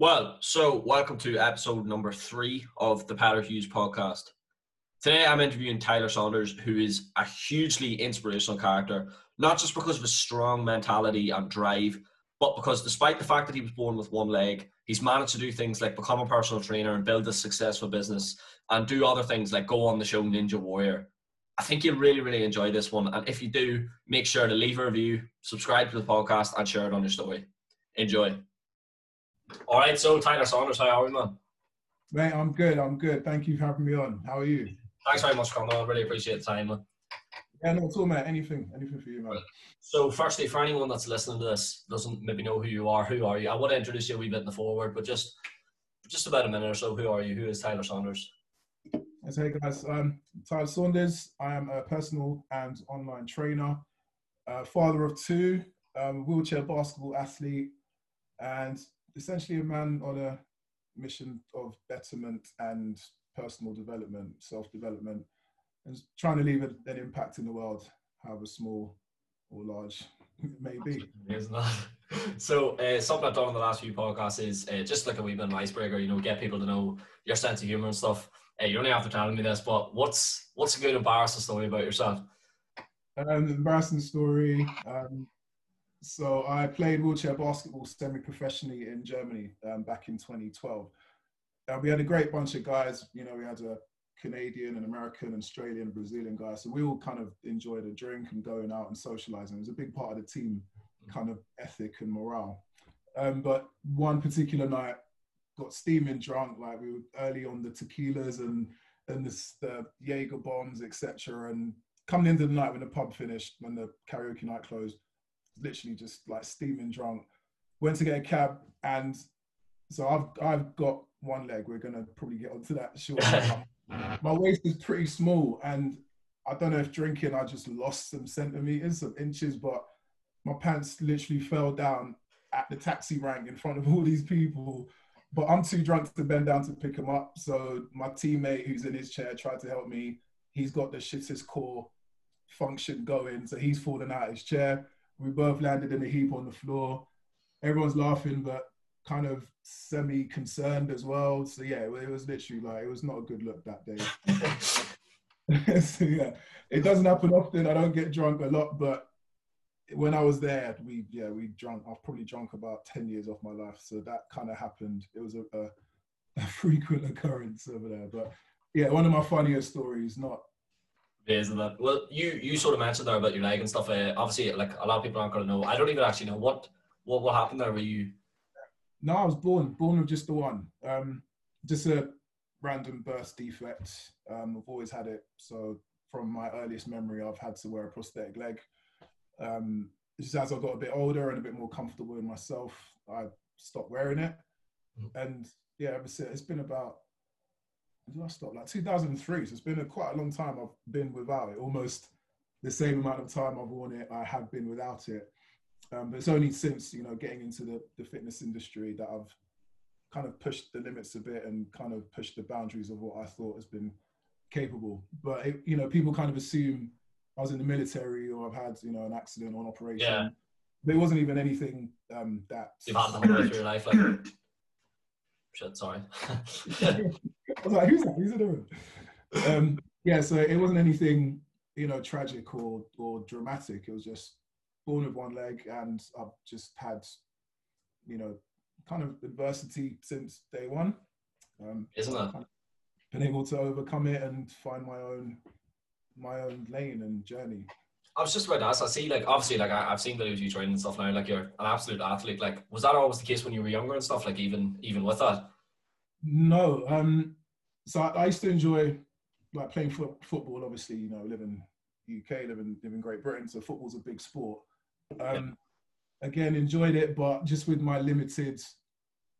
Well, so welcome to episode number three of the Powder Hughes podcast. Today I'm interviewing Tyler Saunders, who is a hugely inspirational character, not just because of his strong mentality and drive, but because despite the fact that he was born with one leg, he's managed to do things like become a personal trainer and build a successful business and do other things like go on the show Ninja Warrior. I think you'll really, really enjoy this one. And if you do, make sure to leave a review, subscribe to the podcast, and share it on your story. Enjoy. All right, so Tyler Saunders, how are you, man? Mate, I'm good. I'm good. Thank you for having me on. How are you? Thanks very much coming on. Really appreciate the time, man. Yeah, no, at all, mate. Anything, anything for you, man. So, firstly, for anyone that's listening to this, doesn't maybe know who you are, who are you? I want to introduce you a wee bit in the forward, but just just about a minute or so. Who are you? Who is Tyler Saunders? Yes, hey guys. Um, Tyler Saunders. I am a personal and online trainer, uh, father of two, um, wheelchair basketball athlete, and essentially a man on a mission of betterment and personal development, self development, and trying to leave an impact in the world, however small or large it may be. Isn't that? So, uh, something I've done in the last few podcasts is uh, just like a wee bit of an icebreaker, you know, get people to know your sense of humor and stuff. Uh, you don't have to tell me this, but what's what's a good embarrassing story about yourself? Um, embarrassing story. Um, so I played wheelchair basketball semi-professionally in Germany um, back in 2012. Uh, we had a great bunch of guys. You know, we had a Canadian and American, Australian, Brazilian guy. So we all kind of enjoyed a drink and going out and socializing. It was a big part of the team kind of ethic and morale. Um, but one particular night, got steaming drunk. Like we were early on the tequilas and and the, the Jaeger bombs, etc. And coming into the night when the pub finished, when the karaoke night closed, literally just like steaming drunk. Went to get a cab, and so I've I've got one leg. We're gonna probably get onto that shortly. Um, my waist is pretty small, and I don't know if drinking I just lost some centimeters, some inches, but my pants literally fell down at the taxi rank in front of all these people. But I'm too drunk to bend down to pick him up. So my teammate who's in his chair tried to help me. He's got the shittest core function going, so he's fallen out of his chair. We both landed in a heap on the floor. Everyone's laughing, but kind of semi concerned as well. So yeah, it was literally like it was not a good look that day. so yeah, it doesn't happen often. I don't get drunk a lot, but when I was there, we yeah we drunk. I've probably drunk about ten years off my life, so that kind of happened. It was a, a, a frequent occurrence over there, but yeah, one of my funniest stories. Not isn't that well? You you sort of mentioned there about your leg and stuff. Uh, obviously, like a lot of people aren't going to know. I don't even actually know what what what happened there. Were you? No, I was born born with just the one. Um, just a random birth defect. Um, I've always had it. So from my earliest memory, I've had to wear a prosthetic leg. Um, just as I got a bit older and a bit more comfortable in myself, I stopped wearing it. Mm. And yeah, ever since it's been about did I stop? Like 2003. So it's been a, quite a long time I've been without it. Almost the same amount of time I've worn it, I have been without it. Um, but it's only since you know getting into the, the fitness industry that I've kind of pushed the limits a bit and kind of pushed the boundaries of what I thought has been capable. But it, you know, people kind of assume I was in the military or I've had you know an accident or an operation. Yeah. But it wasn't even anything um, that. You've had the whole your life, like. Shit, sorry. I was like, who's that? Who's in the room? Um, yeah, so it wasn't anything, you know, tragic or or dramatic. It was just born with one leg, and I've just had, you know, kind of adversity since day one. Um, Isn't that? Kind of been able to overcome it and find my own my own lane and journey. I was just about to ask. I see, like, obviously, like, I, have seen videos you training and stuff now. Like, you're an absolute athlete. Like, was that always the case when you were younger and stuff? Like, even even with that? No. Um. So I, I used to enjoy like playing fo- football. Obviously, you know, living UK, living living Great Britain, so football's a big sport. Um. Again, enjoyed it, but just with my limited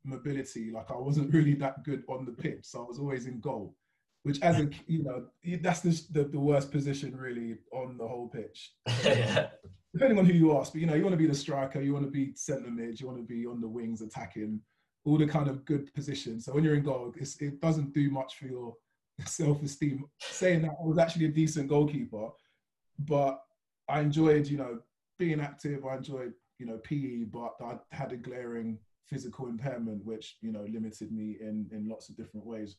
mobility, like I wasn't really that good on the pitch, so I was always in goal which as a you know that's the, the, the worst position really on the whole pitch. Depending on who you ask, but you know you want to be the striker, you want to be centre mid, you want to be on the wings attacking, all the kind of good positions. So when you're in goal, it doesn't do much for your self-esteem. Saying that I was actually a decent goalkeeper, but I enjoyed you know being active. I enjoyed you know PE, but I had a glaring physical impairment, which you know limited me in in lots of different ways.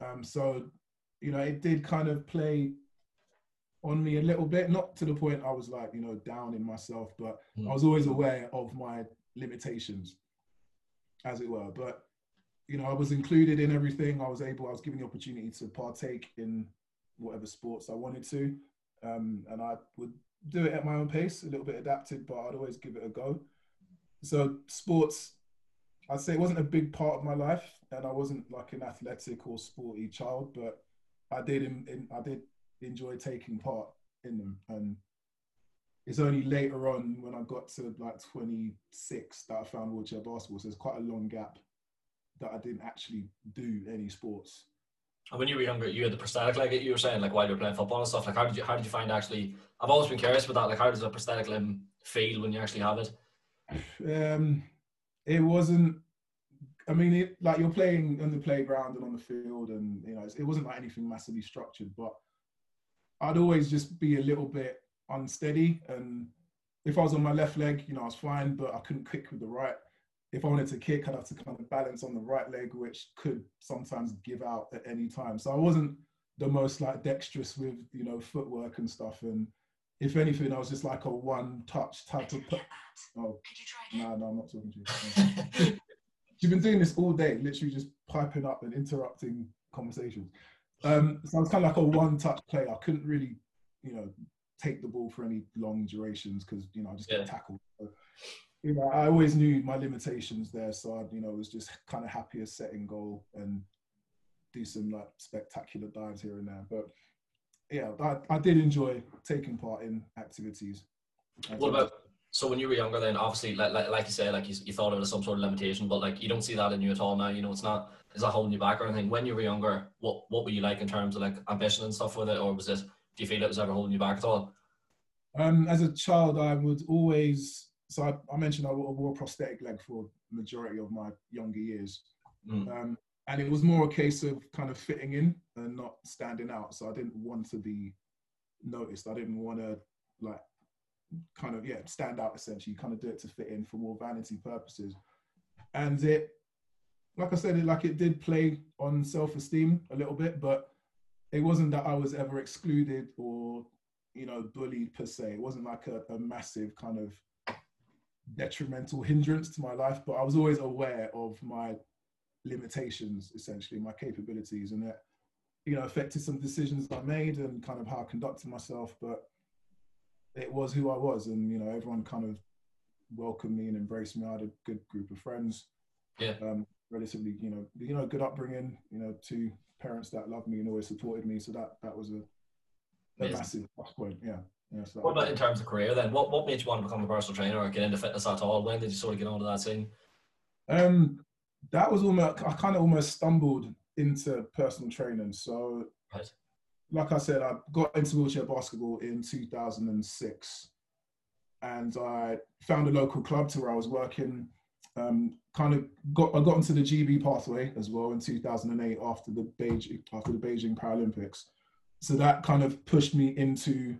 Um, so you know, it did kind of play on me a little bit, not to the point I was like, you know, down in myself, but mm. I was always aware of my limitations, as it were. But, you know, I was included in everything. I was able, I was given the opportunity to partake in whatever sports I wanted to. Um, and I would do it at my own pace, a little bit adapted, but I'd always give it a go. So, sports, I'd say it wasn't a big part of my life, and I wasn't like an athletic or sporty child, but I did in, in, I did enjoy taking part in them. And it's only later on when I got to like 26 that I found wheelchair basketball. So it's quite a long gap that I didn't actually do any sports. And when you were younger, you had the prosthetic leg. You were saying like while you were playing football and stuff. Like how did you how did you find actually? I've always been curious about that. Like how does a prosthetic limb feel when you actually have it? Um, it wasn't I mean, it, like you're playing on the playground and on the field, and you know, it wasn't like anything massively structured, but I'd always just be a little bit unsteady. And if I was on my left leg, you know, I was fine, but I couldn't kick with the right. If I wanted to kick, I'd have to kind of balance on the right leg, which could sometimes give out at any time. So I wasn't the most like dexterous with, you know, footwork and stuff. And if anything, I was just like a one touch type of. Oh, no, no, I'm not talking to you. She's been doing this all day, literally just piping up and interrupting conversations. Um, so I was kind of like a one-touch player. I couldn't really, you know, take the ball for any long durations because you know I just yeah. get tackled. So, you know, I always knew my limitations there, so I, you know, was just kind of happy as setting goal and do some like spectacular dives here and there. But yeah, I, I did enjoy taking part in activities. What about so when you were younger, then obviously, like, like, like you say, like you, you thought it was some sort of limitation, but like you don't see that in you at all now. You know, it's not is that holding you back or anything. When you were younger, what what were you like in terms of like ambition and stuff with it, or was it? Do you feel it was ever holding you back at all? Um, as a child, I would always. So I, I mentioned I wore a prosthetic leg for majority of my younger years, mm. um, and it was more a case of kind of fitting in and not standing out. So I didn't want to be noticed. I didn't want to like kind of yeah stand out essentially you kind of do it to fit in for more vanity purposes and it like i said it like it did play on self-esteem a little bit but it wasn't that i was ever excluded or you know bullied per se it wasn't like a, a massive kind of detrimental hindrance to my life but i was always aware of my limitations essentially my capabilities and that you know affected some decisions i made and kind of how i conducted myself but it was who I was, and you know, everyone kind of welcomed me and embraced me. I had a good group of friends. Yeah. Um, relatively, you know, you know, good upbringing. You know, two parents that loved me and always supported me. So that that was a, a massive plus point. Yeah. Yeah, so what about in terms of career then? What what made you want to become a personal trainer or get into fitness at all? When did you sort of get onto that scene? Um, that was almost I kind of almost stumbled into personal training. So right like I said, I got into wheelchair basketball in 2006, and I found a local club to where I was working. Um, kind of got I got into the GB pathway as well in 2008 after the Beijing after the Beijing Paralympics. So that kind of pushed me into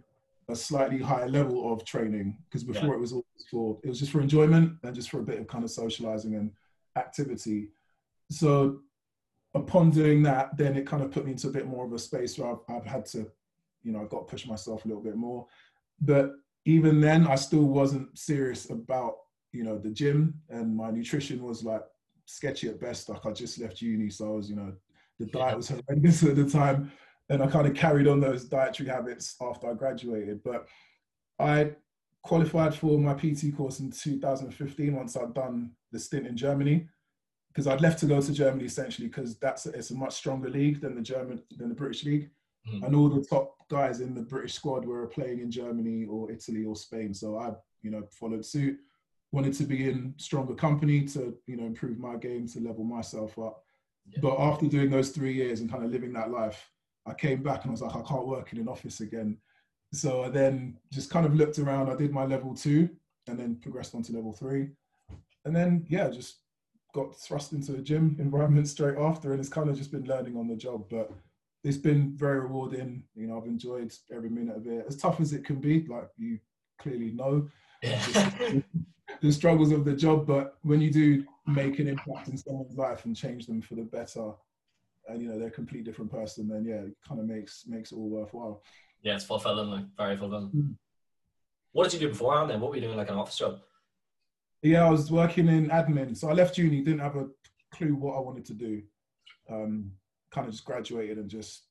a slightly higher level of training because before yeah. it was always for it was just for enjoyment and just for a bit of kind of socializing and activity. So upon doing that, then it kind of put me into a bit more of a space where I've, I've had to, you know, I've got to push myself a little bit more. But even then, I still wasn't serious about, you know, the gym and my nutrition was like sketchy at best. Like I just left uni, so I was, you know, the diet was horrendous at the time. And I kind of carried on those dietary habits after I graduated. But I qualified for my PT course in 2015 once I'd done the stint in Germany because I'd left to go to Germany essentially because that's it's a much stronger league than the German than the British league, mm. and all the top guys in the British squad were playing in Germany or Italy or Spain. So I, you know, followed suit. Wanted to be in stronger company to you know improve my game to level myself up. Yeah. But after doing those three years and kind of living that life, I came back and I was like, I can't work in an office again. So I then just kind of looked around. I did my level two and then progressed on to level three. And then, yeah, just got thrust into a gym environment straight after, and it's kind of just been learning on the job. But it's been very rewarding. You know, I've enjoyed every minute of it. As tough as it can be, like you clearly know. Yeah. the struggles of the job. But when you do make an impact in someone's life and change them for the better, and you know they're a completely different person, then yeah, it kind of makes makes it all worthwhile. Yeah, it's fulfilling, like very fulfilling. Mm. What did you do beforehand then? What were you doing, like an office job? Yeah, I was working in admin. So I left uni, didn't have a clue what I wanted to do. Um, kind of just graduated and just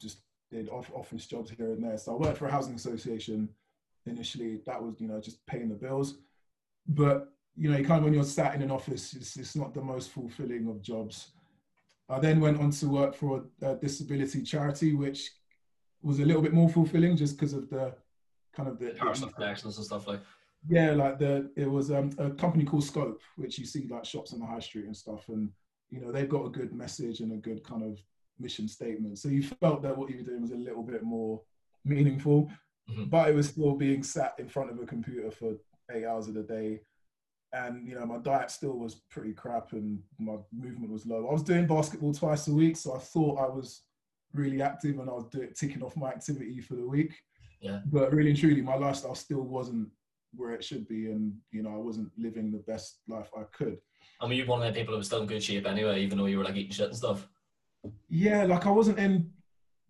just did off office jobs here and there. So I worked for a housing association initially. That was you know just paying the bills, but you know, you kind of when you're sat in an office, it's, it's not the most fulfilling of jobs. I then went on to work for a, a disability charity, which was a little bit more fulfilling just because of the kind of the personal connections and stuff like. Yeah, like the it was um, a company called Scope, which you see like shops on the high street and stuff, and you know they've got a good message and a good kind of mission statement. So you felt that what you were doing was a little bit more meaningful, mm-hmm. but it was still being sat in front of a computer for eight hours of the day. And you know, my diet still was pretty crap and my movement was low. I was doing basketball twice a week, so I thought I was really active and I was doing, ticking off my activity for the week. Yeah. But really and truly, my lifestyle still wasn't where it should be, and you know, I wasn't living the best life I could. I mean, you're one of the people who was still in good shape anyway, even though you were like eating shit and stuff. Yeah, like I wasn't in,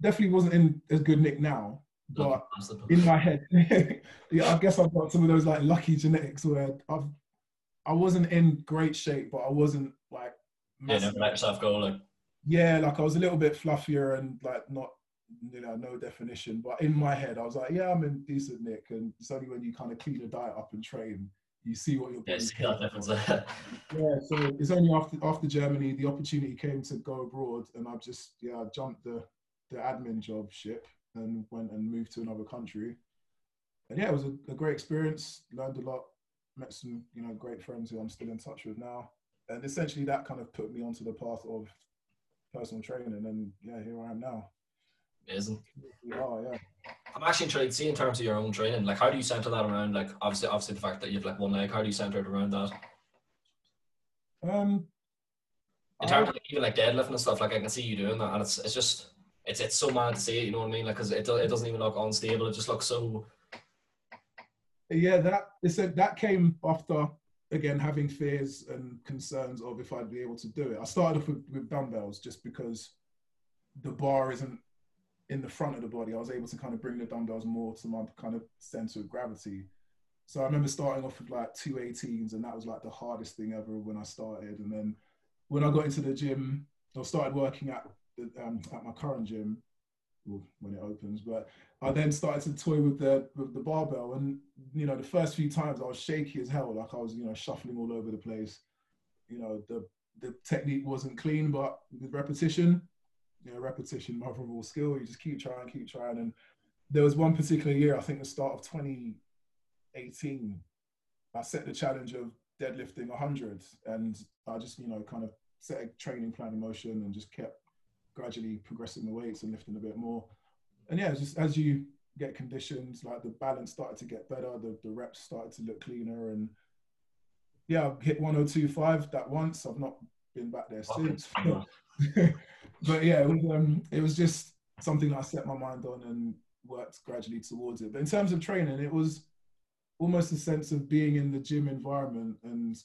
definitely wasn't in as good nick now, but in my head, yeah, I guess I've got some of those like lucky genetics where I've, I wasn't in great shape, but I wasn't like. Massive. Yeah, never let yourself go. Like. Yeah, like I was a little bit fluffier and like not, you know, no definition. But in my head, I was like, yeah, I'm in decent nick, and it's only when you kind of clean a diet up and train you see what you're. Yeah, see that yeah, so it's only after after Germany the opportunity came to go abroad, and I've just yeah I jumped the the admin job ship and went and moved to another country. And yeah, it was a, a great experience. Learned a lot. Met some you know great friends who I'm still in touch with now. And essentially that kind of put me onto the path of personal training. And yeah, here I am now. Amazing. Oh yeah. I'm actually intrigued to see in terms of your own training, like how do you center that around like obviously obviously the fact that you have like one leg, how do you center it around that? Um in terms of like, even like deadlifting and stuff, like I can see you doing that and it's it's just it's it's so mad to see it, you know what I mean? Like because it, it doesn't even look unstable, it just looks so yeah, that a, that came after again having fears and concerns of if I'd be able to do it. I started off with, with dumbbells just because the bar isn't in the front of the body, I was able to kind of bring the dumbbells more to my kind of center of gravity. So I remember starting off with like two 18s, and that was like the hardest thing ever when I started. And then when I got into the gym, I started working at um, at my current gym when it opens. But I then started to toy with the with the barbell, and you know, the first few times I was shaky as hell, like I was you know shuffling all over the place. You know, the the technique wasn't clean, but with repetition, you know, repetition, mother of all skill. You just keep trying, keep trying. And there was one particular year, I think the start of 2018, I set the challenge of deadlifting 100, and I just, you know, kind of set a training plan in motion and just kept gradually progressing the weights and lifting a bit more. And yeah, just as you get conditions, like the balance started to get better, the, the reps started to look cleaner, and yeah, I hit 1025 that once. I've not been back there since. but yeah, it was, um, it was just something I set my mind on and worked gradually towards it. But in terms of training, it was almost a sense of being in the gym environment and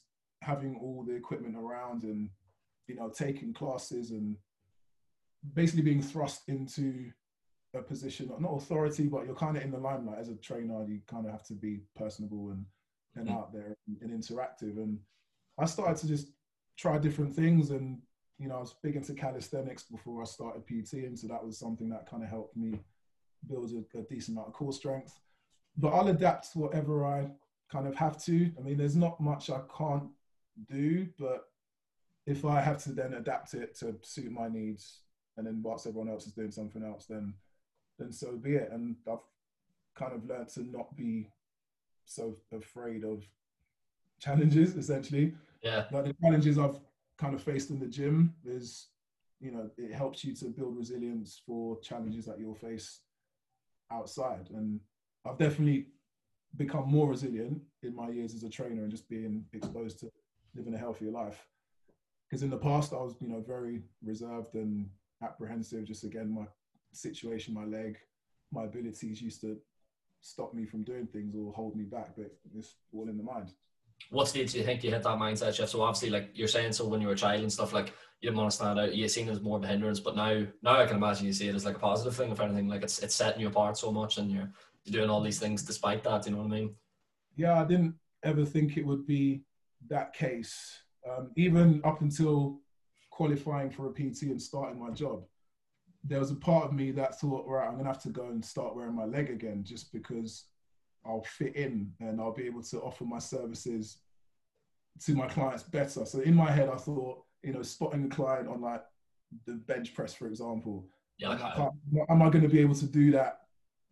having all the equipment around and you know taking classes and basically being thrust into a position not authority but you're kind of in the limelight as a trainer you kind of have to be personable and and mm-hmm. out there and, and interactive and i started to just try different things and you know, I was big into calisthenics before I started PTing, so that was something that kind of helped me build a, a, decent amount of core strength. But I'll adapt whatever I kind of have to. I mean, there's not much I can't do, but if I have to then adapt it to suit my needs, and then whilst everyone else is doing something else, then then so be it. And I've kind of learned to not be so afraid of challenges, essentially. Yeah. Like the challenges I've kind of faced in the gym is you know it helps you to build resilience for challenges that you'll face outside and i've definitely become more resilient in my years as a trainer and just being exposed to living a healthier life because in the past i was you know very reserved and apprehensive just again my situation my leg my abilities used to stop me from doing things or hold me back but it's all in the mind what stage do you think you hit that mindset shift? So obviously, like you're saying, so when you were a child and stuff, like you didn't want to stand out. You seen it as more of a hindrance, but now, now I can imagine you see it as like a positive thing. If anything, like it's it's setting you apart so much, and you're you're doing all these things despite that. You know what I mean? Yeah, I didn't ever think it would be that case. Um, even up until qualifying for a PT and starting my job, there was a part of me that thought, right, I'm gonna have to go and start wearing my leg again, just because I'll fit in and I'll be able to offer my services to my clients better. So in my head, I thought, you know, spotting a client on like the bench press, for example. Yeah, am I going to be able to do that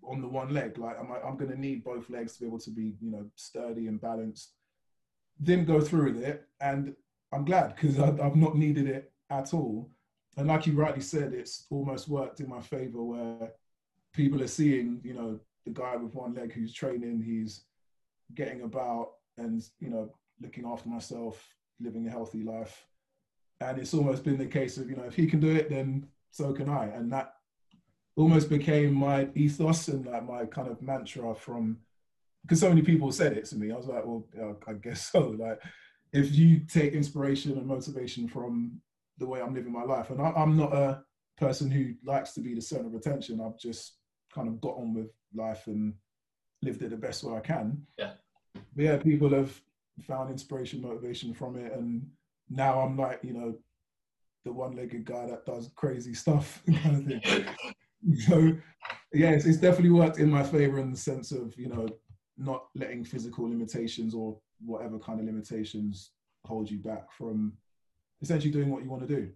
on the one leg? Like, am I, I'm going to need both legs to be able to be, you know, sturdy and balanced. Didn't go through with it, and I'm glad because I've not needed it at all. And like you rightly said, it's almost worked in my favor where people are seeing, you know, the guy with one leg who's training, he's getting about and, you know, looking after myself, living a healthy life. And it's almost been the case of, you know, if he can do it, then so can I. And that almost became my ethos and like my kind of mantra from, because so many people said it to me. I was like, well, I guess so. Like, if you take inspiration and motivation from the way I'm living my life, and I'm not a person who likes to be the center of attention, I've just kind of got on with life and lived it the best way I can. Yeah. But yeah, people have found inspiration, motivation from it, and now I'm like, you know, the one-legged guy that does crazy stuff kind of thing. so yeah, it's, it's definitely worked in my favor in the sense of you know not letting physical limitations or whatever kind of limitations hold you back from essentially doing what you want to do.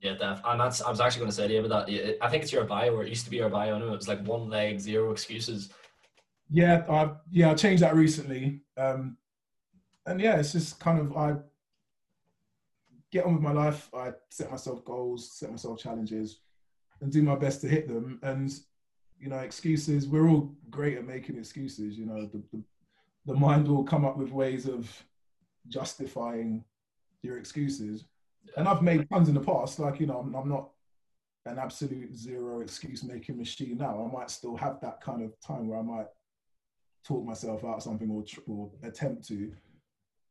Yeah, Def. And that's I was actually going to say to you about that. I think it's your bio, or it used to be your bio. Know it was like one leg, zero excuses. Yeah, I yeah I changed that recently. Um, and yeah, it's just kind of I get on with my life. I set myself goals, set myself challenges, and do my best to hit them. And you know, excuses. We're all great at making excuses. You know, the, the, the mind will come up with ways of justifying your excuses. And I've made tons in the past. Like you know, I'm, I'm not an absolute zero excuse making machine now. I might still have that kind of time where I might talk myself out something or, or attempt to.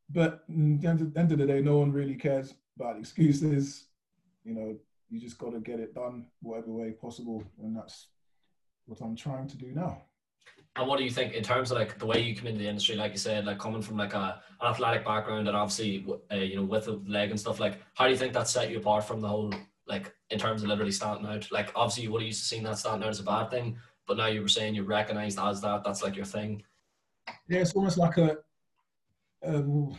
But at the end of the day, no one really cares about excuses. You know, you just got to get it done whatever way possible, and that's what I'm trying to do now. And what do you think in terms of like the way you come into the industry? Like you said, like coming from like a, an athletic background and obviously uh, you know with a leg and stuff. Like, how do you think that set you apart from the whole like in terms of literally standing out? Like, obviously you would have used to seen that standing out as a bad thing, but now you were saying you're recognized as that. That's like your thing. Yeah, it's almost like a um,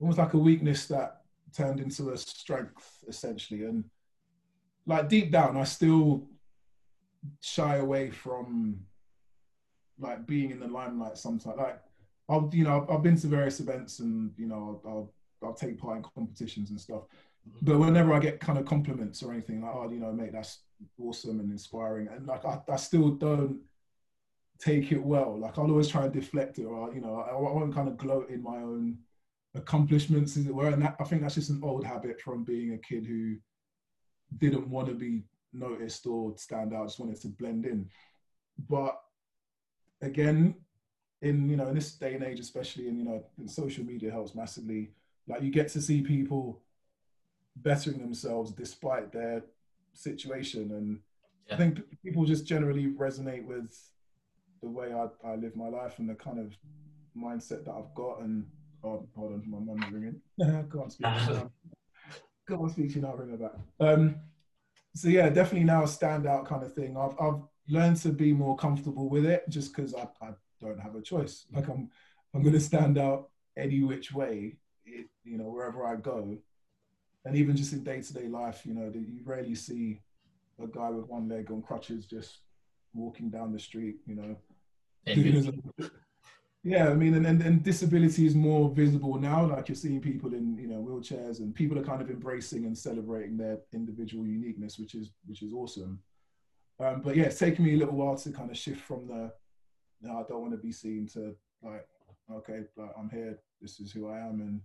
almost like a weakness that turned into a strength essentially and like deep down i still shy away from like being in the limelight sometimes like i'll you know i've been to various events and you know i'll, I'll, I'll take part in competitions and stuff mm-hmm. but whenever i get kind of compliments or anything like oh you know mate that's awesome and inspiring and like i, I still don't take it well like i'll always try and deflect it or you know i, I won't kind of gloat in my own accomplishments, as it were. And that, I think that's just an old habit from being a kid who didn't want to be noticed or stand out, just wanted to blend in. But again, in you know, in this day and age, especially in you know, in social media helps massively. Like you get to see people bettering themselves despite their situation, and yeah. I think people just generally resonate with the way I, I live my life and the kind of mindset that I've got and Oh, hold on, my mum's ringing. Go on, speak. Go on, speak. She's not ringing back. Um, so yeah, definitely now a standout kind of thing. I've I've learned to be more comfortable with it, just because I, I don't have a choice. Mm-hmm. Like I'm I'm going to stand out any which way, it, you know, wherever I go, and even just in day to day life, you know, you rarely see a guy with one leg on crutches just walking down the street, you know, yeah, I mean, and, and, and disability is more visible now. Like you're seeing people in you know wheelchairs, and people are kind of embracing and celebrating their individual uniqueness, which is which is awesome. Um, but yeah, it's taken me a little while to kind of shift from the no, I don't want to be seen to like, okay, like, I'm here. This is who I am, and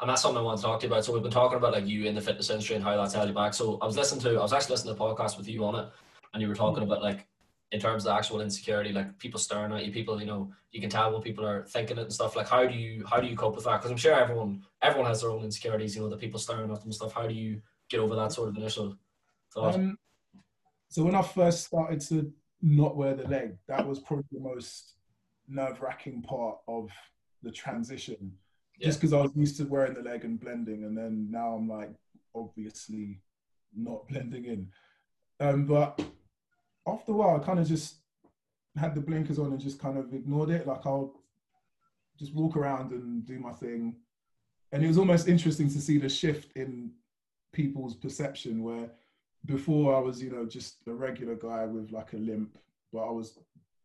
and that's something I want to talk to you about. So we've been talking about like you in the fitness industry and how that's held you back. So I was listening to, I was actually listening to a podcast with you on it, and you were talking about like in terms of actual insecurity, like people staring at you, people, you know, you can tell what people are thinking it and stuff. Like, how do you how do you cope with that? Because I'm sure everyone everyone has their own insecurities. You know, the people staring at them and stuff. How do you get over that sort of initial thought? Um, so when I first started to not wear the leg, that was probably the most nerve wracking part of the transition. Yeah. Just because I was used to wearing the leg and blending, and then now I'm like obviously not blending in. Um, but after a while, I kind of just had the blinkers on and just kind of ignored it. Like I'll just walk around and do my thing. And it was almost interesting to see the shift in people's perception where before I was, you know, just a regular guy with like a limp, but I was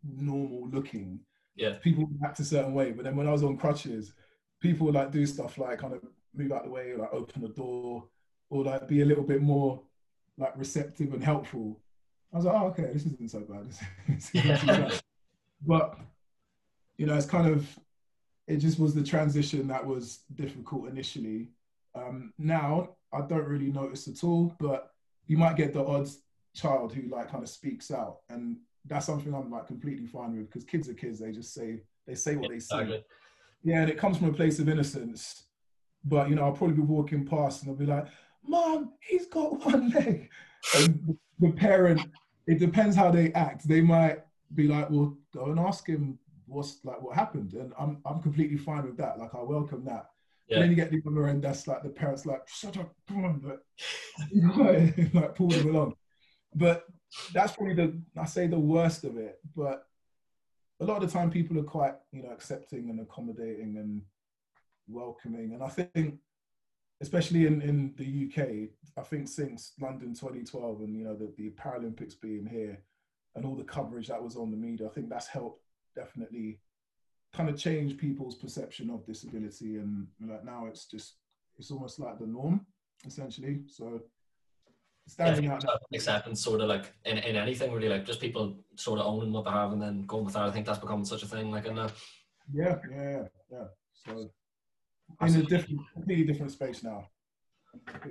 normal looking. Yeah. People act a certain way. But then when I was on crutches, people would like do stuff like kind of move out the way, like open the door, or like be a little bit more like receptive and helpful. I was like, oh, okay, this isn't so bad. yeah. But you know, it's kind of it just was the transition that was difficult initially. Um, now I don't really notice at all, but you might get the odd child who like kind of speaks out, and that's something I'm like completely fine with because kids are kids. They just say they say what they say. Yeah, and it comes from a place of innocence. But you know, I'll probably be walking past and I'll be like, "Mom, he's got one leg," and the parent it depends how they act. They might be like, well, go and ask him what's like what happened, and I'm I'm completely fine with that. Like I welcome that. Yeah. And then you get the other end that's like the parents like, shut up, come on, but like pull them along. But that's probably the I say the worst of it. But a lot of the time people are quite, you know, accepting and accommodating and welcoming. And I think especially in, in the UK, I think since London 2012 and you know the, the Paralympics being here and all the coverage that was on the media, I think that's helped definitely kind of change people's perception of disability and like now it's just it's almost like the norm essentially. So standing yeah, out acceptance sort of like in, in anything really like just people sort of owning what they have and then going with that. I think that's become such a thing like in that. Yeah, yeah, yeah, yeah. So in a different, completely different space now.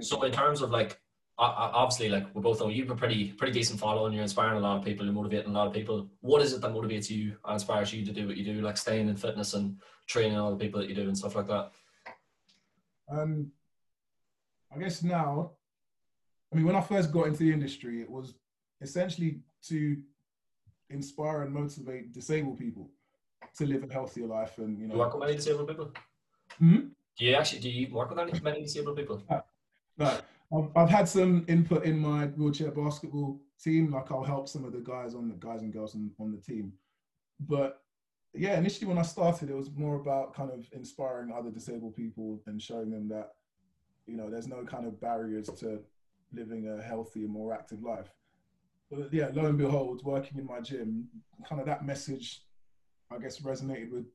So in terms of like, obviously, like we both know you've a pretty pretty decent following. You're inspiring a lot of people. You're motivating a lot of people. What is it that motivates you and inspires you to do what you do, like staying in fitness and training all the people that you do and stuff like that? Um, I guess now, I mean, when I first got into the industry, it was essentially to inspire and motivate disabled people to live a healthier life and you know. You work with many disabled people. Hmm? Do you actually do you work with any many disabled people? Uh, no, I've, I've had some input in my wheelchair basketball team. Like I'll help some of the guys on the guys and girls on, on the team. But yeah, initially when I started, it was more about kind of inspiring other disabled people and showing them that you know there's no kind of barriers to living a healthy and more active life. But yeah, lo and behold, working in my gym, kind of that message, I guess, resonated with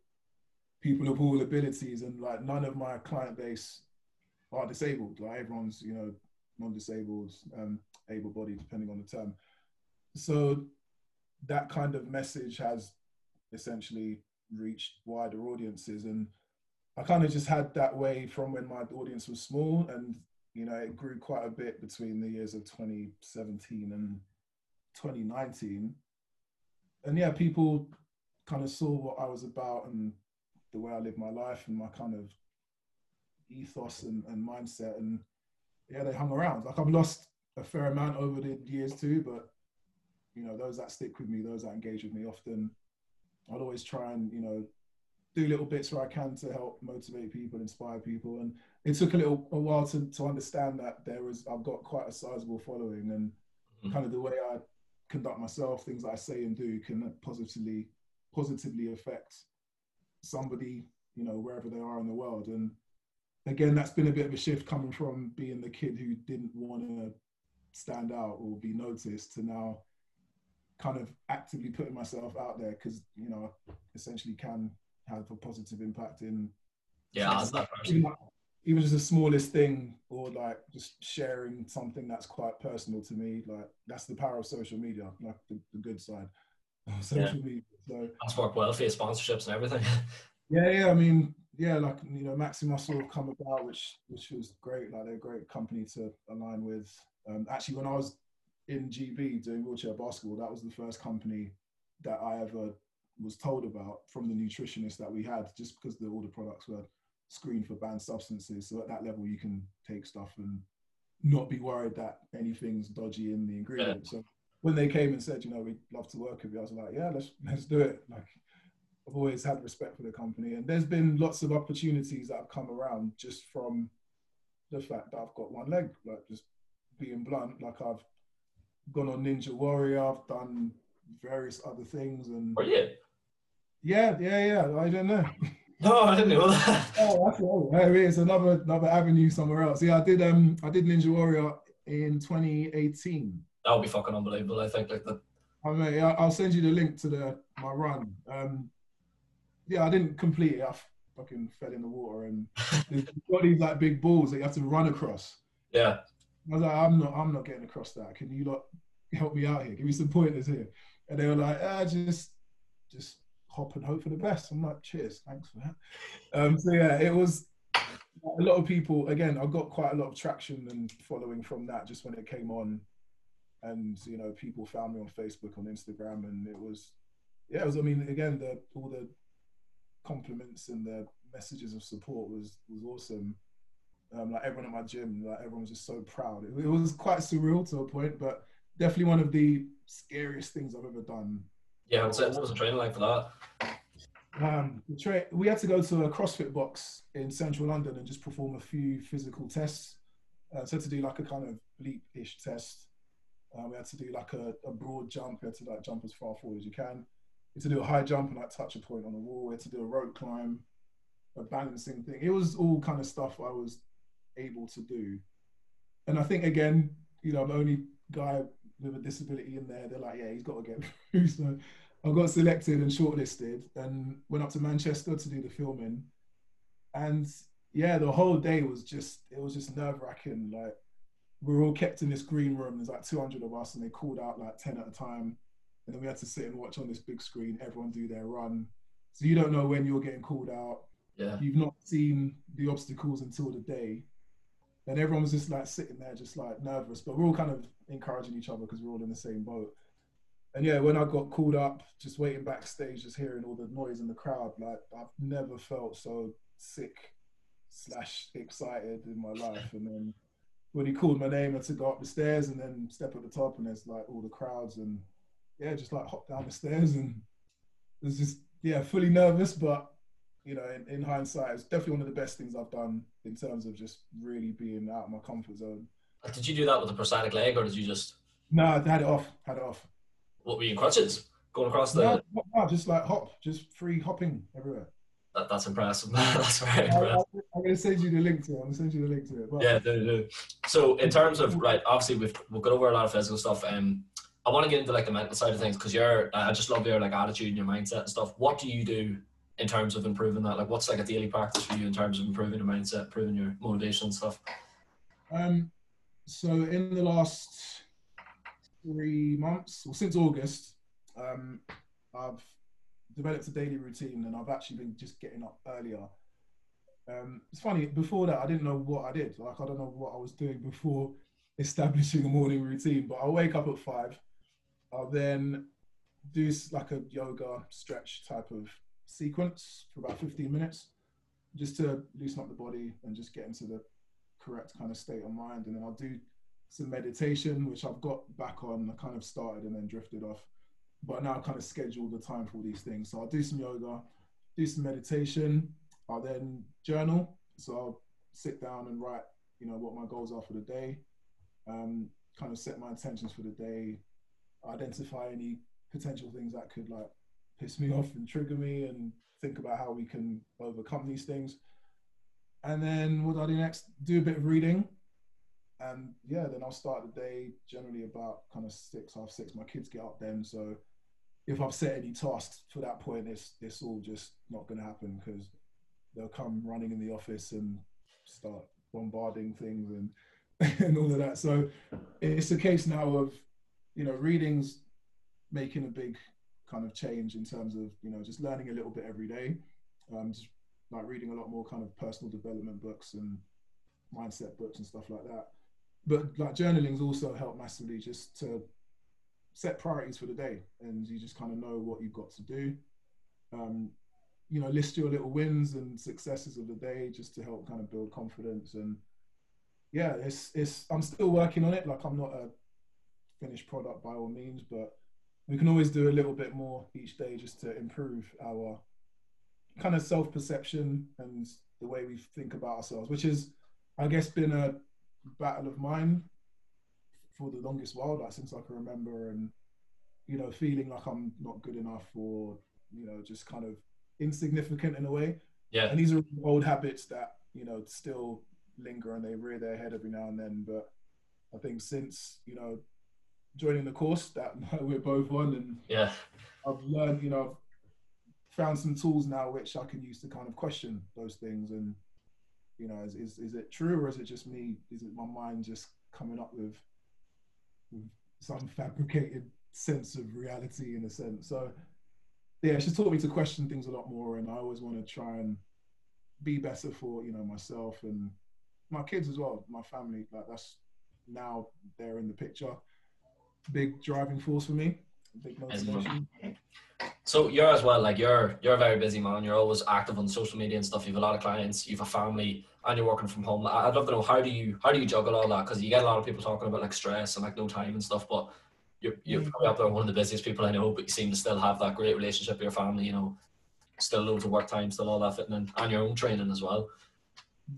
people of all abilities, and like none of my client base are disabled. Like everyone's, you know, non-disabled, um, able-bodied, depending on the term. So that kind of message has essentially reached wider audiences, and I kind of just had that way from when my audience was small, and you know, it grew quite a bit between the years of 2017 and 2019. And yeah, people kind of saw what I was about and the way I lived my life and my kind of ethos and, and mindset. And yeah, they hung around. Like I've lost a fair amount over the years too, but you know, those that stick with me, those that engage with me often, I'll always try and, you know, do little bits where I can to help motivate people, inspire people. And it took a little a while to, to understand that there was I've got quite a sizable following and mm-hmm. kind of the way I conduct myself, things I say and do can positively positively affect somebody, you know, wherever they are in the world. And again, that's been a bit of a shift coming from being the kid who didn't want to stand out or be noticed to now kind of actively putting myself out there because, you know, essentially can have a positive impact in. Yeah, even, even just the smallest thing or like just sharing something that's quite personal to me. Like that's the power of social media, like the, the good side social yeah. media. So that's worked well for your sponsorships and everything. yeah, yeah. I mean, yeah, like you know, Maximuscle have come about, which which was great. Like they're a great company to align with. Um, actually, when I was in GB doing wheelchair basketball, that was the first company that I ever was told about from the nutritionist that we had, just because the, all the products were screened for banned substances. So at that level, you can take stuff and not be worried that anything's dodgy in the ingredients. Yeah. So when they came and said, you know, we'd love to work with you, I was like, yeah, let's let's do it. Like I've always had respect for the company, and there's been lots of opportunities that have come around just from the fact that I've got one leg. Like just being blunt, like I've gone on Ninja Warrior, I've done various other things, and oh yeah, yeah, yeah, yeah. I don't know. No, I didn't know that. oh, that's there another another avenue somewhere else. Yeah, I did um I did Ninja Warrior in 2018. That would be fucking unbelievable. I think like that. I mean, I'll send you the link to the my run. Um, yeah, I didn't complete it. I fucking fell in the water and got these like big balls that you have to run across. Yeah. I was like, I'm not, I'm not getting across that. Can you like help me out here? Give me some pointers here. And they were like, ah, just, just hop and hope for the best. I'm like, cheers, thanks for that. Um, so yeah, it was a lot of people. Again, I got quite a lot of traction and following from that just when it came on, and you know, people found me on Facebook, on Instagram, and it was, yeah, it was. I mean, again, the all the compliments and the messages of support was was awesome. Um, like everyone at my gym, like everyone was just so proud. It, it was quite surreal to a point, but definitely one of the scariest things I've ever done yeah, what was the training like for that? Um, tra- we had to go to a CrossFit box in central London and just perform a few physical tests. Uh, so to do like a kind of leap-ish test. Uh, we had to do like a, a, broad jump. We had to like jump as far forward as you can. Had to do a high jump and like touch a point on the wall. We had to do a rope climb, a balancing thing. It was all kind of stuff I was able to do. And I think again, you know, I'm the only guy with a disability in there, they're like, yeah, he's got to get through. So I got selected and shortlisted and went up to Manchester to do the filming. And yeah, the whole day was just, it was just nerve wracking. Like, we were all kept in this green room. There's like 200 of us, and they called out like 10 at a time. And then we had to sit and watch on this big screen, everyone do their run. So you don't know when you're getting called out. Yeah. You've not seen the obstacles until the day and everyone was just like sitting there, just like nervous. But we're all kind of encouraging each other because we're all in the same boat. And yeah, when I got called up, just waiting backstage, just hearing all the noise in the crowd, like I've never felt so sick slash excited in my life. And then when he called my name, I had to go up the stairs and then step at the top, and there's like all the crowds, and yeah, just like hop down the stairs, and it was just yeah, fully nervous, but you know, in, in hindsight, it's definitely one of the best things I've done in terms of just really being out of my comfort zone. Did you do that with a prosthetic leg, or did you just? No, I had it off. Had it off. What were you in crutches going across the? No, no, just like hop, just free hopping everywhere. That, that's impressive. that's very impressive. I, am going to send you the link to it. I'm going to send you the link to it. But... Yeah, do, do. So in terms of right, obviously we've we've got over a lot of physical stuff. Um, I want to get into like the mental side of things because you're. I just love your like attitude and your mindset and stuff. What do you do in terms of improving that? Like, what's like a daily practice for you in terms of improving your mindset, improving your motivation and stuff? Um, so in the last three months, or since August, um, I've developed a daily routine, and I've actually been just getting up earlier. Um, it's funny. Before that, I didn't know what I did. Like, I don't know what I was doing before establishing a morning routine. But I'll wake up at five. I'll then do like a yoga stretch type of sequence for about 15 minutes just to loosen up the body and just get into the correct kind of state of mind. And then I'll do some meditation, which I've got back on. I kind of started and then drifted off, but now I kind of schedule the time for all these things. So I'll do some yoga, do some meditation. I'll then journal. So I'll sit down and write, you know, what my goals are for the day, um, kind of set my intentions for the day, identify any potential things that could like piss me off and trigger me and think about how we can overcome these things. And then what I do next? Do a bit of reading. And yeah, then I'll start the day generally about kind of six, half six. My kids get up then. So if I've set any tasks for that point, it's, it's all just not going to happen because they'll come running in the office and start bombarding things and, and all of that. So it's a case now of, you know, readings making a big kind of change in terms of you know just learning a little bit every day um, just like reading a lot more kind of personal development books and mindset books and stuff like that but like journaling's also helped massively just to set priorities for the day, and you just kind of know what you've got to do. Um, you know, list your little wins and successes of the day just to help kind of build confidence. And yeah, it's it's I'm still working on it. Like I'm not a finished product by all means, but we can always do a little bit more each day just to improve our kind of self perception and the way we think about ourselves, which is, I guess, been a battle of mine for the longest while, like since I can remember, and you know, feeling like I'm not good enough or you know, just kind of insignificant in a way. Yeah. And these are old habits that you know still linger and they rear their head every now and then. But I think since you know joining the course that we're both on, and yeah, I've learned, you know, I've found some tools now which I can use to kind of question those things and you know, is, is, is it true or is it just me? Is it my mind just coming up with, with some fabricated sense of reality in a sense? So yeah, she's taught me to question things a lot more, and I always want to try and be better for you know myself and my kids as well, my family. Like that's now they're in the picture. Big driving force for me. Big motivation. So you're as well, like you're you're a very busy man. You're always active on social media and stuff. You've a lot of clients. You've a family, and you're working from home. I'd love to know how do you how do you juggle all that? Because you get a lot of people talking about like stress and like no time and stuff. But you're you're mm. probably up there one of the busiest people I know. But you seem to still have that great relationship with your family. You know, still loads of work time, still all that fitting, and, and your own training as well.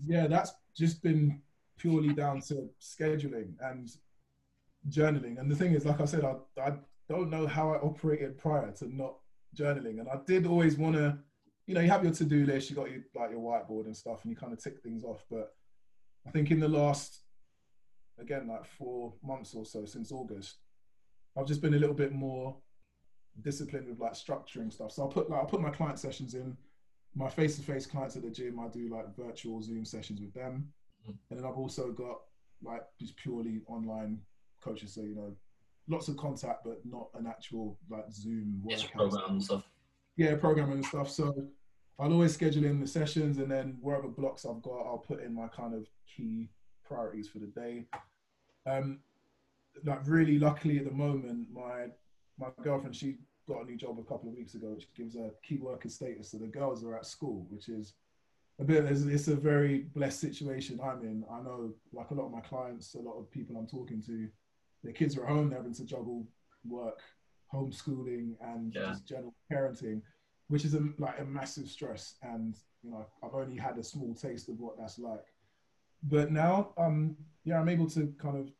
Yeah, that's just been purely down to scheduling and journaling. And the thing is, like I said, I, I don't know how I operated prior to not journaling. And I did always want to, you know, you have your to-do list, you got your like your whiteboard and stuff, and you kind of tick things off. But I think in the last, again, like four months or so since August, I've just been a little bit more disciplined with like structuring stuff. So I'll put like I'll put my client sessions in. My face-to-face clients at the gym, I do like virtual Zoom sessions with them, mm-hmm. and then I've also got like just purely online coaches. So you know, lots of contact, but not an actual like Zoom yes, program and stuff. Yeah, programming and stuff. So I'll always schedule in the sessions, and then wherever blocks I've got, I'll put in my kind of key priorities for the day. Um, like really, luckily at the moment, my my girlfriend she got a new job a couple of weeks ago, which gives her key worker status. So the girls are at school, which is a bit. It's a very blessed situation I'm in. I know, like a lot of my clients, a lot of people I'm talking to their kids are at home, they're having to juggle work, homeschooling, and yeah. just general parenting, which is a, like a massive stress. And you know, I've only had a small taste of what that's like. But now, um, yeah, I'm able to kind of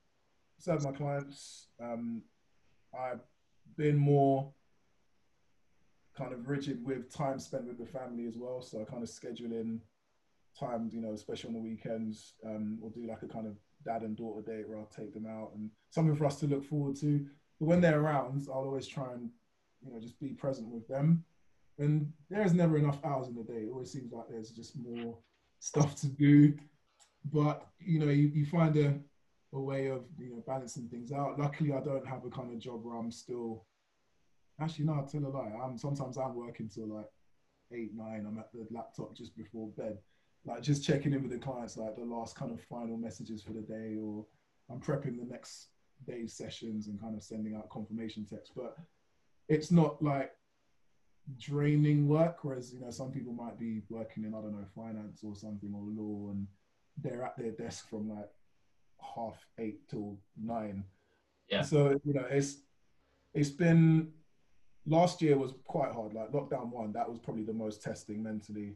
serve my clients. Um, I've been more kind of rigid with time spent with the family as well. So I kind of schedule in times, you know, especially on the weekends, um, or do like a kind of dad and daughter date where I'll take them out and something for us to look forward to. But when they're around, I'll always try and you know just be present with them. And there's never enough hours in the day. It always seems like there's just more stuff to do. But you know, you, you find a, a way of you know balancing things out. Luckily, I don't have a kind of job where I'm still. Actually, no, I'll tell a lie. I'm sometimes I'm working till like eight, nine. I'm at the laptop just before bed like just checking in with the clients, like the last kind of final messages for the day, or I'm prepping the next day's sessions and kind of sending out confirmation texts. But it's not like draining work, whereas you know some people might be working in I don't know finance or something or law, and they're at their desk from like half eight till nine. Yeah. So you know it's it's been last year was quite hard. Like lockdown one, that was probably the most testing mentally.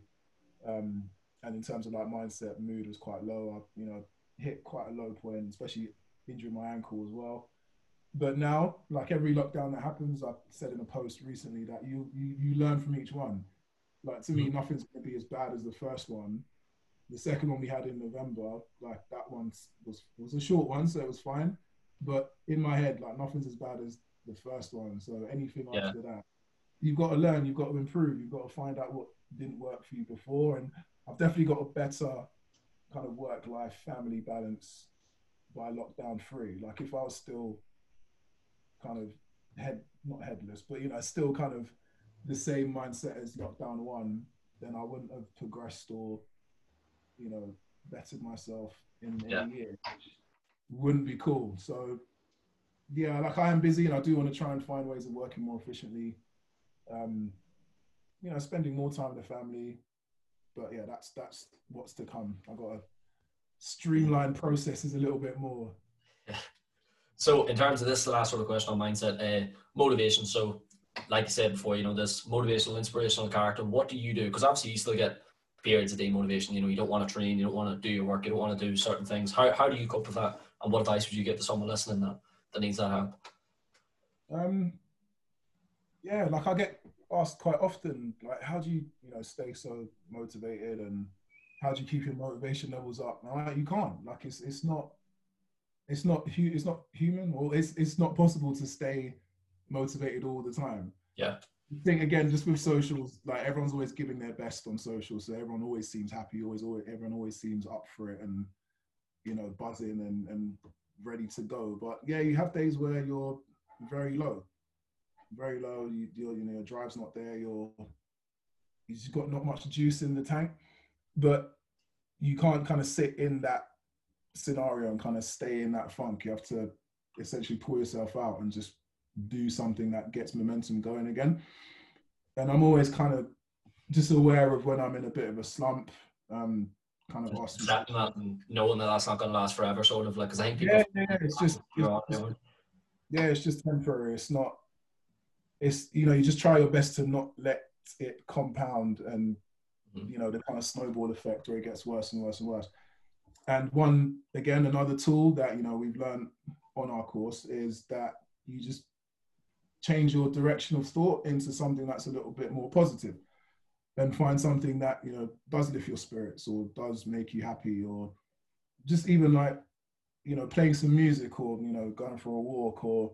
Um, and in terms of like mindset, mood was quite low. I, you know, hit quite a low point, especially injuring my ankle as well. But now, like every lockdown that happens, I said in a post recently that you you, you learn from each one. Like to me, mm-hmm. nothing's gonna be as bad as the first one. The second one we had in November, like that one was was a short one, so it was fine. But in my head, like nothing's as bad as the first one. So anything yeah. after that, you've got to learn, you've got to improve, you've got to find out what didn't work for you before, and I've definitely got a better kind of work life family balance by lockdown three. Like if I was still kind of head not headless, but you know, still kind of the same mindset as lockdown one, then I wouldn't have progressed or, you know, bettered myself in, yeah. year. wouldn't be cool. So yeah, like I am busy and I do want to try and find ways of working more efficiently. Um, you know, spending more time with the family. But yeah, that's that's what's to come. I've got to streamline processes a little bit more. So, in terms of this, the last sort of question on mindset, uh, motivation. So, like you said before, you know, this motivational, inspirational character. What do you do? Because obviously, you still get periods of demotivation. You know, you don't want to train, you don't want to do your work, you don't want to do certain things. How how do you cope with that? And what advice would you give to someone listening that that needs that help? Um, yeah, like I get asked quite often, like, how do you, you know, stay so motivated and how do you keep your motivation levels up? Now, you can't. Like, it's it's not, it's not hu- it's not human, or it's it's not possible to stay motivated all the time. Yeah. I think again, just with socials, like everyone's always giving their best on social, so everyone always seems happy. Always, always everyone always seems up for it and you know buzzing and and ready to go. But yeah, you have days where you're very low, very low. You, you know, your drive's not there. You're you just got not much juice in the tank, but you can't kind of sit in that scenario and kind of stay in that funk. You have to essentially pull yourself out and just do something that gets momentum going again. And I'm always kind of just aware of when I'm in a bit of a slump. Um, kind of accepting that and knowing that that's not going to last forever, sort of like because I think people. Yeah, yeah, it's just, it's just yeah, it's just temporary. It's not. It's you know you just try your best to not let it compound and mm-hmm. you know the kind of snowball effect where it gets worse and worse and worse. And one again, another tool that you know we've learned on our course is that you just change your direction of thought into something that's a little bit more positive and find something that you know does lift your spirits or does make you happy or just even like you know playing some music or you know going for a walk or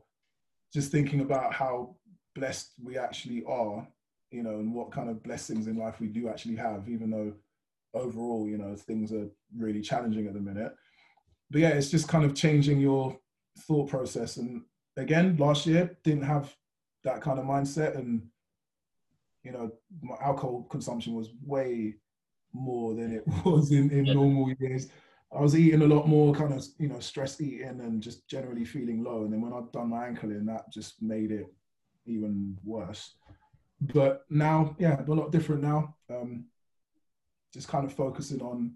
just thinking about how blessed we actually are you know and what kind of blessings in life we do actually have even though overall you know things are really challenging at the minute but yeah it's just kind of changing your thought process and again last year didn't have that kind of mindset and you know, my alcohol consumption was way more than it was in, in yeah. normal years. I was eating a lot more kind of, you know, stress eating and just generally feeling low. And then when I'd done my ankling, that just made it even worse. But now, yeah, a lot different now. Um, just kind of focusing on,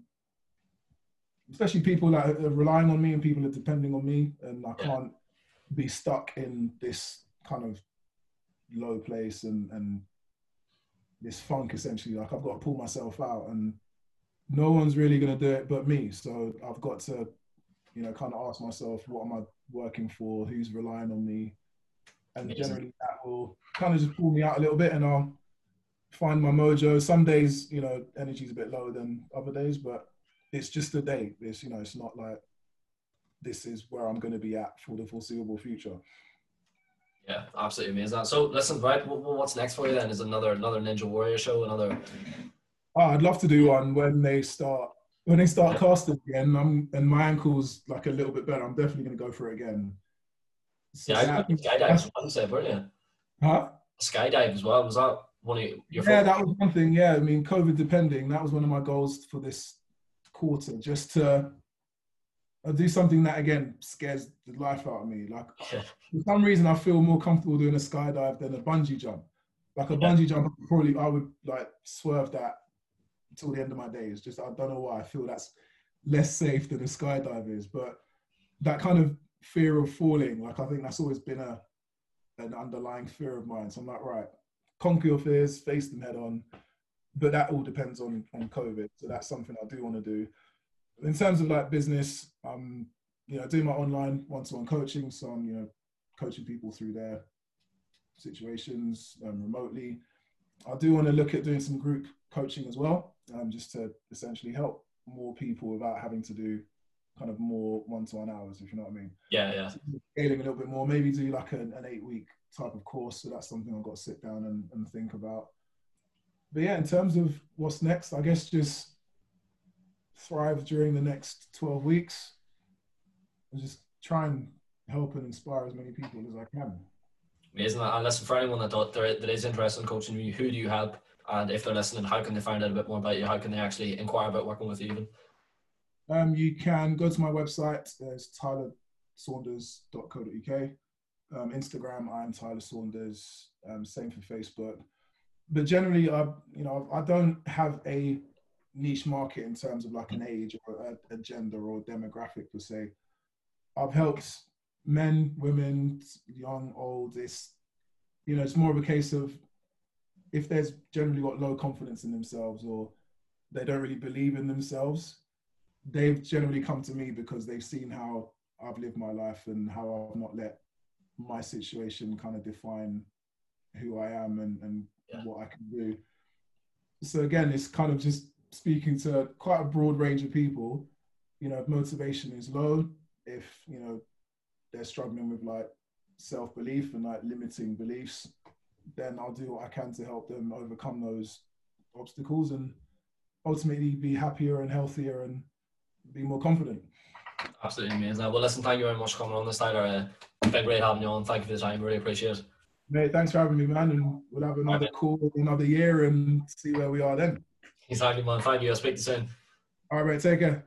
especially people that are relying on me and people that are depending on me. And I can't be stuck in this kind of low place and, and this funk essentially. Like I've got to pull myself out, and no one's really going to do it but me. So I've got to, you know, kind of ask myself, what am I working for? Who's relying on me? And Amazing. generally, that will kind of just pull me out a little bit, and I'll find my mojo. Some days, you know, energy's a bit lower than other days, but it's just a day. It's you know, it's not like this is where I'm going to be at for the foreseeable future. Yeah, absolutely amazing. So, listen, right, what's next for you then? Is another another Ninja Warrior show? Another? Oh, I'd love to do one when they start when they start casting again. I'm, and my ankle's like a little bit better. I'm definitely going to go for it again. Yeah, that, skydive as well, said, weren't you? Huh? Skydive as well. Was that one of your? Yeah, that was one thing. Yeah, I mean, COVID depending, that was one of my goals for this quarter, just to I do something that again scares the life out of me. Like yeah. for some reason, I feel more comfortable doing a skydive than a bungee jump. Like a yeah. bungee jump, probably I would like swerve that until the end of my days. Just I don't know why I feel that's less safe than a skydive is. But that kind of fear of falling, like I think that's always been a an underlying fear of mine. So I'm like, right, conquer your fears, face them head on. But that all depends on on COVID. So that's something I do want to do in terms of like business, um, you know, doing my online one-to-one coaching, so I'm, you know, coaching people through their situations um, remotely. I do want to look at doing some group coaching as well, um, just to essentially help more people without having to do kind of more one-to-one hours, if you know what I mean. Yeah, yeah. scaling a little bit more, maybe do like an, an eight-week type of course. So that's something I've got to sit down and, and think about. But yeah, in terms of what's next, I guess just thrive during the next 12 weeks and just try and help and inspire as many people as I can. Amazing. And listen, for anyone that, thought that is interested in coaching you, who do you help? And if they're listening, how can they find out a bit more about you? How can they actually inquire about working with you even? Um, you can go to my website. There's tylersaunders.co.uk. Um, Instagram, I'm Tyler Saunders. Um, same for Facebook. But generally, I you know I don't have a niche market in terms of like an age or a, a gender or demographic per se. I've helped men, women, young, old. It's you know it's more of a case of if there's generally got low confidence in themselves or they don't really believe in themselves, they've generally come to me because they've seen how I've lived my life and how I've not let my situation kind of define who I am and, and yeah. what I can do. So again, it's kind of just speaking to quite a broad range of people. You know, if motivation is low, if you know they're struggling with like self belief and like limiting beliefs, then I'll do what I can to help them overcome those obstacles and ultimately be happier and healthier and be more confident. Absolutely amazing. Well, listen, thank you very much for coming on this night. Uh, it's been great having you on. Thank you for the time. Really appreciate it. Mate, thanks for having me, man. And we'll have another call another year and see where we are then. Exactly, man. Thank you. I'll speak to you soon. All right, mate. Take care.